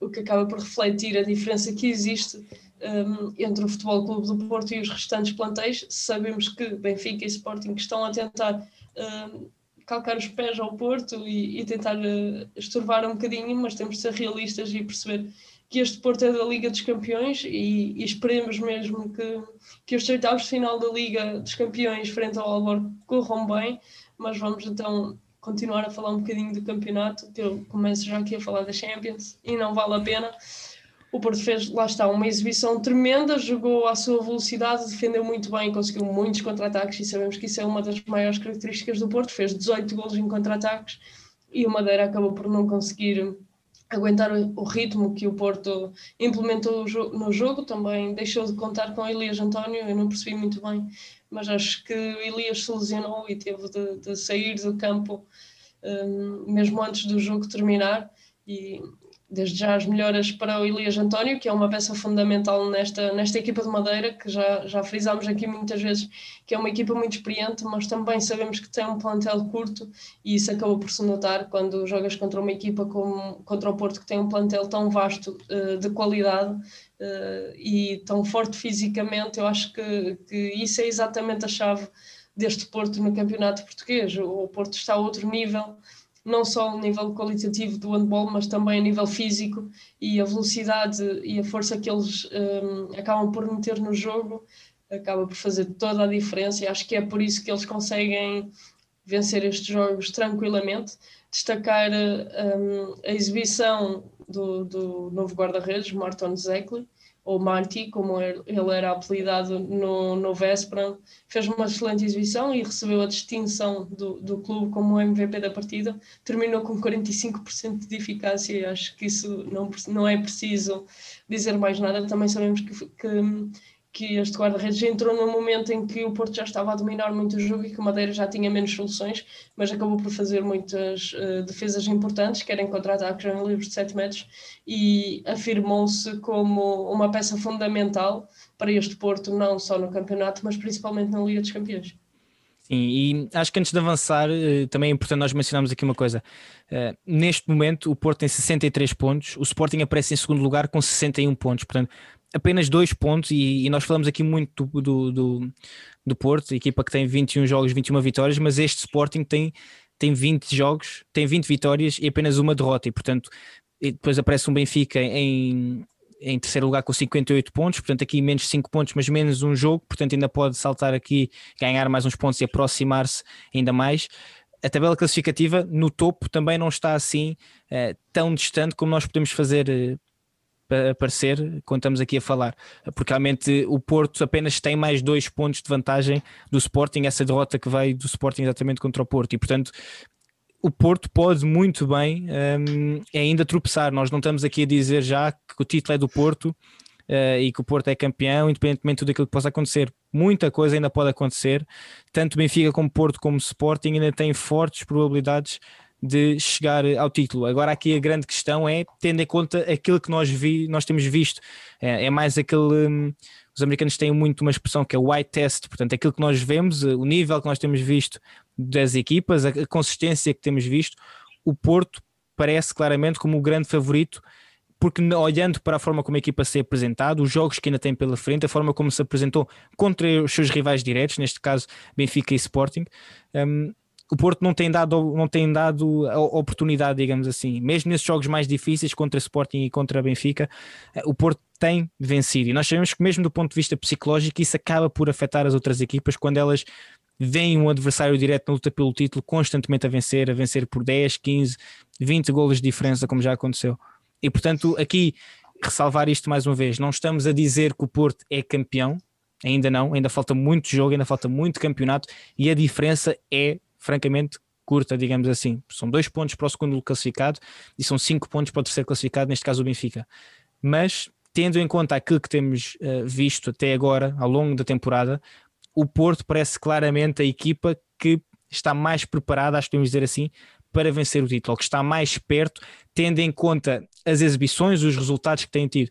Speaker 2: o que acaba por refletir a diferença que existe um, entre o Futebol Clube do Porto e os restantes plantéis. Sabemos que Benfica e Sporting estão a tentar um, calcar os pés ao Porto e, e tentar uh, estorvar um bocadinho, mas temos de ser realistas e perceber que este Porto é da Liga dos Campeões e, e esperemos mesmo que, que os oitavos de final da Liga dos Campeões frente ao Alborg corram bem, mas vamos então continuar a falar um bocadinho do campeonato, que eu começo já aqui a falar da Champions e não vale a pena. O Porto fez, lá está, uma exibição tremenda, jogou à sua velocidade, defendeu muito bem, conseguiu muitos contra-ataques e sabemos que isso é uma das maiores características do Porto. Fez 18 golos em contra-ataques e o Madeira acabou por não conseguir aguentar o ritmo que o Porto implementou no jogo. Também deixou de contar com Elias António, eu não percebi muito bem, mas acho que Elias se lesionou e teve de, de sair do campo um, mesmo antes do jogo terminar. E desde já as melhoras para o Elias António, que é uma peça fundamental nesta, nesta equipa de Madeira, que já, já frisámos aqui muitas vezes, que é uma equipa muito experiente, mas também sabemos que tem um plantel curto e isso acaba por se notar quando jogas contra uma equipa como contra o Porto, que tem um plantel tão vasto uh, de qualidade uh, e tão forte fisicamente. Eu acho que, que isso é exatamente a chave deste Porto no campeonato português. O Porto está a outro nível não só a nível qualitativo do handball, mas também a nível físico e a velocidade e a força que eles um, acabam por meter no jogo acaba por fazer toda a diferença e acho que é por isso que eles conseguem vencer estes jogos tranquilamente. Destacar um, a exibição do, do novo guarda-redes, Martin Zekli, ou Marty, como ele era apelidado no, no Vespran, fez uma excelente exibição e recebeu a distinção do, do clube como MVP da partida. Terminou com 45% de eficácia e acho que isso não, não é preciso dizer mais nada. Também sabemos que, que que este guarda-redes entrou num momento em que o Porto já estava a dominar muito o jogo e que o Madeira já tinha menos soluções, mas acabou por fazer muitas uh, defesas importantes, quer em contra-ataques livros de 7 metros, e afirmou-se como uma peça fundamental para este Porto, não só no campeonato, mas principalmente na Liga dos Campeões.
Speaker 1: Sim, e acho que antes de avançar, eh, também é importante nós mencionarmos aqui uma coisa. Uh, neste momento, o Porto tem 63 pontos, o Sporting aparece em segundo lugar com 61 pontos. Portanto, apenas dois pontos, e, e, nós falamos aqui muito do, do, do, Porto, equipa que tem 21 jogos, 21 vitórias, mas este Sporting tem, tem 20 jogos, tem 20 vitórias e apenas uma derrota, e portanto e depois aparece um Benfica em, em terceiro lugar com 58 pontos, portanto aqui menos 5 pontos, mas menos um jogo, portanto ainda pode saltar aqui, ganhar mais uns pontos e aproximar-se ainda mais. A tabela classificativa no topo também não está assim uh, tão distante como nós podemos fazer uh, aparecer quando estamos aqui a falar, porque realmente o Porto apenas tem mais dois pontos de vantagem do Sporting, essa derrota que veio do Sporting exatamente contra o Porto, e portanto o Porto pode muito bem um, ainda tropeçar. Nós não estamos aqui a dizer já que o título é do Porto uh, e que o Porto é campeão, independentemente de tudo aquilo que possa acontecer. Muita coisa ainda pode acontecer. Tanto Benfica como Porto como Sporting ainda têm fortes probabilidades de chegar ao título. Agora aqui a grande questão é, tendo em conta aquilo que nós, vi, nós temos visto, é, é mais aquele... Um, os americanos têm muito uma expressão que é o white test, portanto aquilo que nós vemos, o nível que nós temos visto das equipas, a, consistência que temos visto, o Porto parece claramente como o grande favorito porque olhando para a forma como a equipa se apresentado, os jogos que ainda tem pela frente, a forma como se apresentou contra os seus rivais diretos, neste caso Benfica e Sporting, um, o Porto não tem dado, não tem dado a oportunidade, digamos assim. Mesmo nesses jogos mais difíceis contra Sporting e contra Benfica, eh, o Porto tem vencido. E nós sabemos que, mesmo do ponto de vista psicológico, isso acaba por afetar as outras equipas quando elas veem um adversário direto na luta pelo título constantemente a vencer, a vencer por 10, 15, 20 golos de diferença, como já aconteceu. E portanto, aqui ressalvar isto mais uma vez: não estamos a dizer que o Porto é campeão, ainda não, ainda falta muito jogo, ainda falta muito campeonato e a diferença é francamente curta, digamos assim. São dois pontos para o segundo classificado e são cinco pontos para o terceiro classificado, neste caso o Benfica. Mas, tendo em conta aquilo que temos uh, visto até agora, ao longo da temporada, o Porto parece claramente a equipa que está mais preparada, acho que podemos dizer assim, para vencer o título, que está mais perto, tendo em conta as exibições, os resultados que têm tido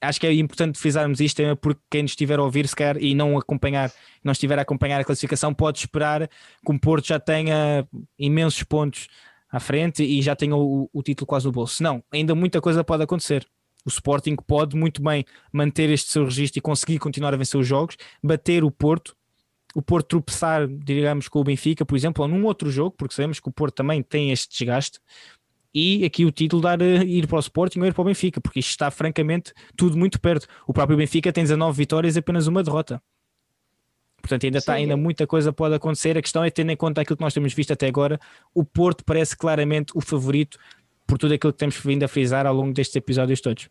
Speaker 1: acho que é importante frisarmos isto, é porque quem nos estiver a ouvir, se quer, e não acompanhar, não estiver a acompanhar a classificação, pode esperar que o Porto já tenha imensos pontos à frente e já tenha o, o título quase no bolso. Não, ainda muita coisa pode acontecer. O Sporting pode muito bem manter este seu registro e conseguir continuar a vencer os jogos, bater o Porto, o Porto tropeçar, digamos, com o Benfica, por exemplo, ou num outro jogo, porque sabemos que o Porto também tem este desgaste, e aqui o título dar eh, ir para o Sporting ou ir para o Benfica, porque isto está francamente tudo muito perto. O próprio Benfica tem 19 vitórias e apenas uma derrota. Portanto, ainda está, ainda muita coisa pode acontecer. A questão é tendo em conta aquilo que nós temos visto até agora, o Porto parece claramente o favorito por tudo aquilo que temos vindo a frisar ao longo destes episódios todos.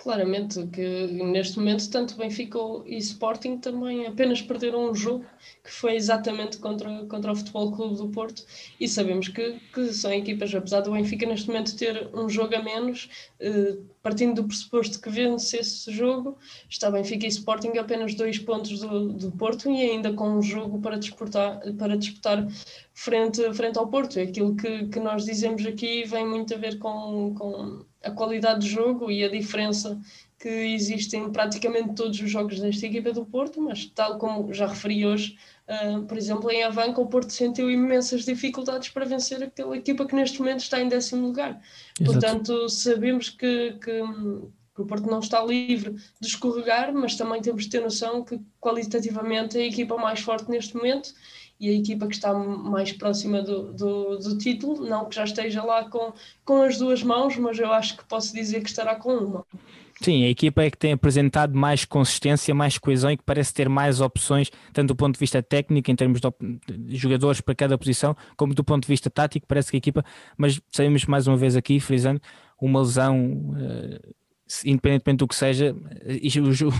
Speaker 2: Claramente que neste momento tanto Benfica e Sporting também apenas perderam um jogo que foi exatamente contra, contra o Futebol Clube do Porto e sabemos que, que são equipas, apesar do Benfica neste momento ter um jogo a menos, eh, partindo do pressuposto que vence esse jogo, está Benfica e Sporting apenas dois pontos do, do Porto e ainda com um jogo para disputar, para disputar frente, frente ao Porto. É aquilo que, que nós dizemos aqui vem muito a ver com, com a qualidade de jogo e a diferença que existe em praticamente todos os jogos desta equipa do Porto, mas tal como já referi hoje, uh, por exemplo, em Avanca, o Porto sentiu imensas dificuldades para vencer aquela equipa que neste momento está em décimo lugar. Exato. Portanto, sabemos que, que, que, o Porto não está livre de escorregar, mas também temos de ter noção que qualitativamente é a equipa mais forte neste momento e a equipa que está mais próxima do, do, do, título, não que já esteja lá com, com as duas mãos, mas eu acho que posso dizer que estará com uma.
Speaker 1: Sim, a equipa é que tem apresentado mais consistência, mais coesão e que parece ter mais opções, tanto do ponto de vista técnico, em termos de, jogadores para cada posição, como do ponto de vista tático. Parece que a equipa, mas sabemos mais uma vez aqui, frisando, uma lesão uh, independentemente do que seja,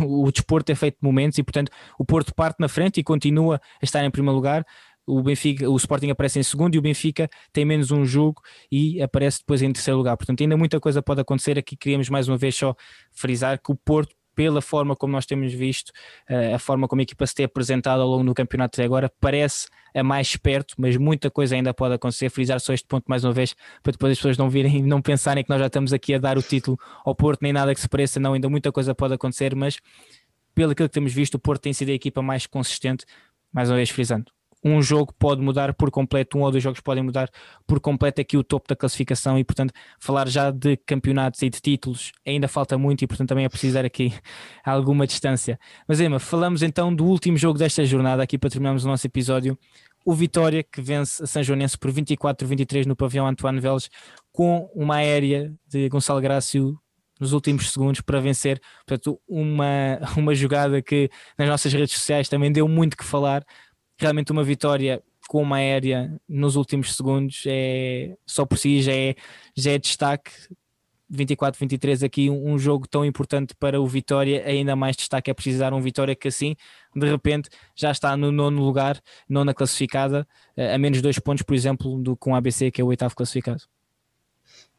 Speaker 1: o, o, desporto é feito de momentos e, portanto, o Porto parte na frente e continua a estar em primeiro lugar. O Benfica, o Sporting aparece em segundo e o Benfica tem menos um jogo e aparece depois em terceiro lugar. Portanto, ainda muita coisa pode acontecer. Aqui queríamos mais uma vez só frisar que o Porto pela forma como nós temos visto, uh, a forma como a equipa se tem apresentado ao longo do campeonato até agora, parece a mais perto, mas muita coisa ainda pode acontecer. Frisar só este ponto mais uma vez, para depois as pessoas não virem e não pensarem que nós já estamos aqui a dar o título ao Porto, nem nada que se pareça, não, ainda muita coisa pode acontecer, mas pelo que temos visto, o Porto tem sido a equipa mais consistente, mais uma vez frisando um jogo pode mudar por completo, um ou dois jogos podem mudar por completo aqui o topo da classificação e, portanto, falar já de campeonatos e de títulos ainda falta muito e, portanto, também é preciso aqui alguma distância. Mas, Emma, falamos então do último jogo desta jornada, aqui para terminarmos o nosso episódio. O Vitória, que vence a São Joanense por 24-23 no pavião Antoine Veles, com uma aérea de Gonçalo Grácio nos últimos segundos para vencer. Portanto, uma, uma jogada que nas nossas redes sociais também deu muito que falar realmente uma vitória com uma aérea nos últimos segundos é só por si já é, já é destaque 24-23 aqui um, jogo tão importante para o Vitória, ainda mais destaque é precisar um Vitória que assim, de repente, já está no nono lugar, nona classificada, a menos dois pontos, por exemplo, do com o ABC, que é o oitavo classificado.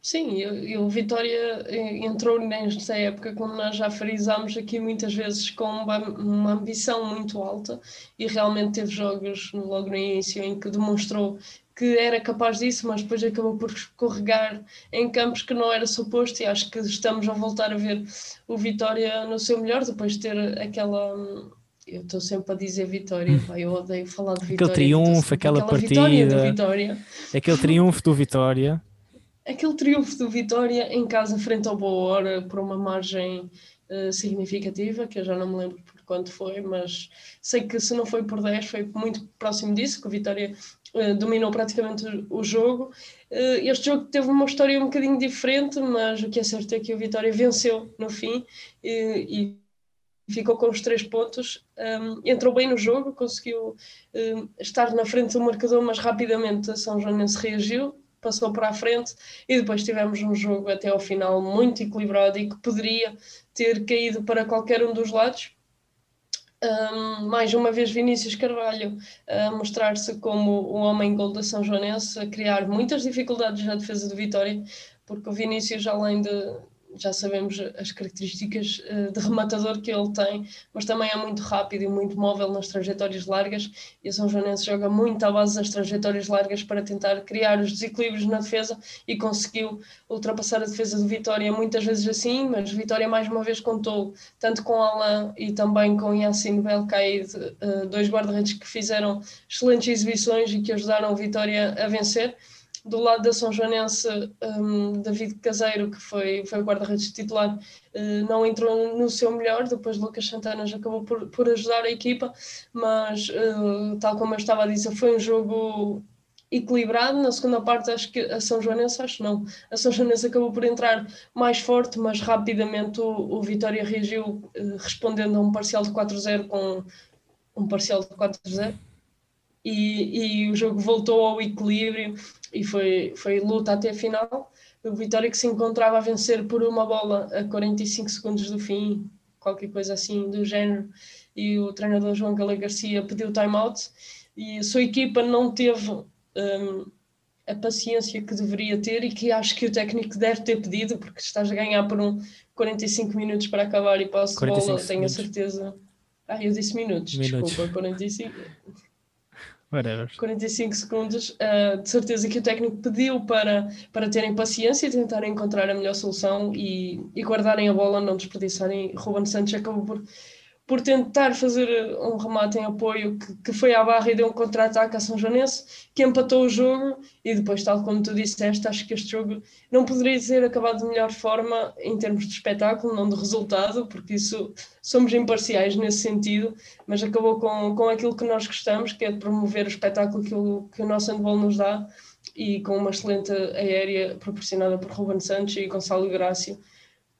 Speaker 2: Sim, e o Vitória eh, entrou nesta época, como nós já frisámos aqui muitas vezes, com uma, ambição muito alta e realmente teve jogos logo no início em que demonstrou que era capaz disso, mas depois acabou por escorregar em campos que não era suposto e acho que estamos a voltar a ver o Vitória no seu melhor, depois de ter aquela eu estou sempre a dizer vitória, hum. eu odeio falar de vitória.
Speaker 1: Aquele triunfo, aquela, aquela partida, vitória. aquele triunfo do Vitória
Speaker 2: aquele triunfo do Vitória em casa frente ao Boa Hora por uma margem uh, significativa, que eu já não me lembro por quanto foi, mas sei que se não foi por 10 foi muito próximo disso, que o Vitória uh, dominou praticamente o, jogo. Uh, este jogo teve uma história um bocadinho diferente, mas o que é certo é que o Vitória venceu no fim e ficou com os três pontos, um, entrou bem no jogo, conseguiu um, estar na frente do marcador, mas rapidamente a São Joanense reagiu, passou para a frente e depois tivemos um jogo até ao final muito equilibrado e que poderia ter caído para qualquer um dos lados. Um, mais uma vez Vinícius Carvalho a mostrar-se como o homem gol da São Joanense, a criar muitas dificuldades na defesa do Vitória, porque o Vinícius, além de, já sabemos as características uh, de rematador que ele tem, mas também é muito rápido e muito móvel nas trajetórias largas. E a São Joanense joga muito à base das trajetórias largas para tentar criar os desequilíbrios na defesa e conseguiu ultrapassar a defesa do Vitória muitas vezes assim. Mas Vitória, mais uma vez, contou tanto com Alain e também com Yacine Belkaid, uh, dois guarda-redes que fizeram excelentes exibições e que ajudaram a Vitória a vencer do lado da São Joanense, um, David Caseiro, que foi, foi o guarda-redes titular, uh, não entrou no seu melhor, depois Lucas Santana já acabou por, por ajudar a equipa, mas uh, tal como eu estava a dizer, foi um jogo equilibrado, na segunda parte acho que a São Joanense, acho não, a São Joanense acabou por entrar mais forte, mas rapidamente o, o Vitória reagiu uh, respondendo a um parcial de 4-0 com um parcial de 4-0 e, e o jogo voltou ao equilíbrio e foi, foi luta até a final. O Vitória que se encontrava a vencer por uma bola a 45 segundos do fim, qualquer coisa assim do género, e o treinador João Galego Garcia pediu time-out e a sua equipa não teve um, a paciência que deveria ter e que acho que o técnico deve ter pedido, porque estás a ganhar por um 45 minutos para acabar e posse de bola, tenho a certeza. Ah, eu disse minutos, minutos. desculpa, 45.
Speaker 1: Whatever.
Speaker 2: 45 segundos, uh, de certeza que o técnico pediu para, para terem paciência e tentarem encontrar a melhor solução e, e guardarem a bola, não desperdiçarem. Ruben Santos acabou por por tentar fazer um remate em apoio que, que foi à barra e deu um contra-ataque a São Joanense, que empatou o jogo e depois, tal como tu disseste, acho que este jogo não poderia ser acabado de melhor forma em termos de espetáculo, não de resultado, porque isso somos imparciais nesse sentido, mas acabou com, com aquilo que nós gostamos, que é de promover o espetáculo que o, que o nosso handball nos dá e com uma excelente aérea proporcionada por Ruben Santos e Gonçalo Grácio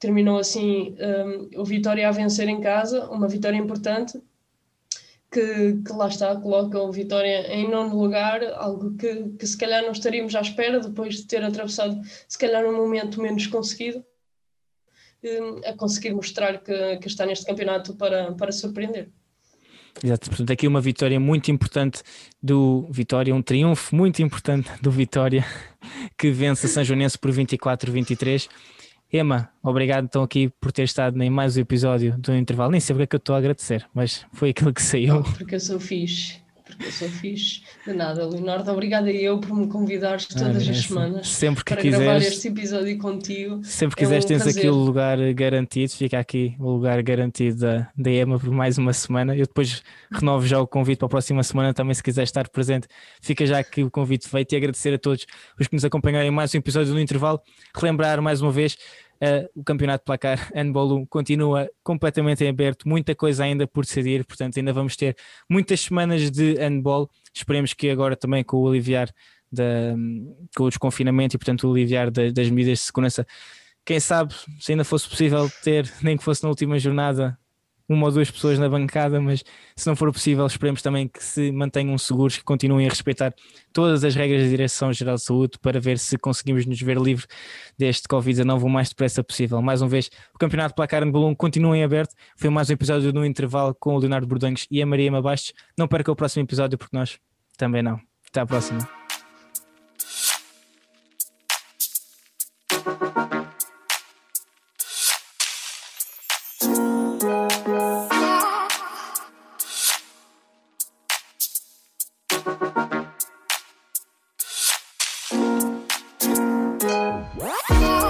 Speaker 2: terminou assim um, o Vitória a vencer em casa, uma vitória importante, que, que, lá está, coloca o Vitória em nono lugar, algo que, que se calhar não estaríamos à espera depois de ter atravessado se calhar um momento menos conseguido, um, a conseguir mostrar que, que está neste campeonato para, para surpreender.
Speaker 1: Exato, portanto, aqui uma vitória muito importante do Vitória, um triunfo muito importante do Vitória, que vence a São Joanense por 24-23. Ema, obrigado então aqui por ter estado em mais um episódio do intervalo. Nem sei porque é que eu estou a agradecer, mas foi aquilo que saiu.
Speaker 2: porque eu sou fixe, porque eu sou fixe. De nada, Leonardo, obrigada eu por me convidares todas ah, as semanas
Speaker 1: sempre que
Speaker 2: para
Speaker 1: quiseres,
Speaker 2: gravar este episódio contigo.
Speaker 1: Sempre que é quiseres, um tens aqui o lugar garantido, fica aqui o lugar garantido da, da Ema por mais uma semana. Eu depois renovo já o convite para a próxima semana também, se quiser estar presente, fica já aqui o convite feito e agradecer a todos os que nos acompanharem em mais um episódio do intervalo. Relembrar mais uma vez Uh, o campeonato placar handball continua completamente em aberto, muita coisa ainda por decidir, portanto ainda vamos ter muitas semanas de handball, esperemos que agora também com o aliviar da, com o desconfinamento e portanto o aliviar da, das medidas de segurança, quem sabe se ainda fosse possível ter, nem que fosse na última jornada, uma ou duas pessoas na bancada, mas se não for possível, esperemos também que se mantenham seguros, que continuem a respeitar todas as regras da Direção-Geral de Saúde para ver se conseguimos nos ver livre deste Covid-19 o mais depressa possível. Mais uma vez, o Campeonato Placar Balão continua em aberto. Foi mais um episódio no intervalo com o Leonardo Bordanhos e a Maria Mabastos. Não perca o próximo episódio porque nós também não. Até à próxima.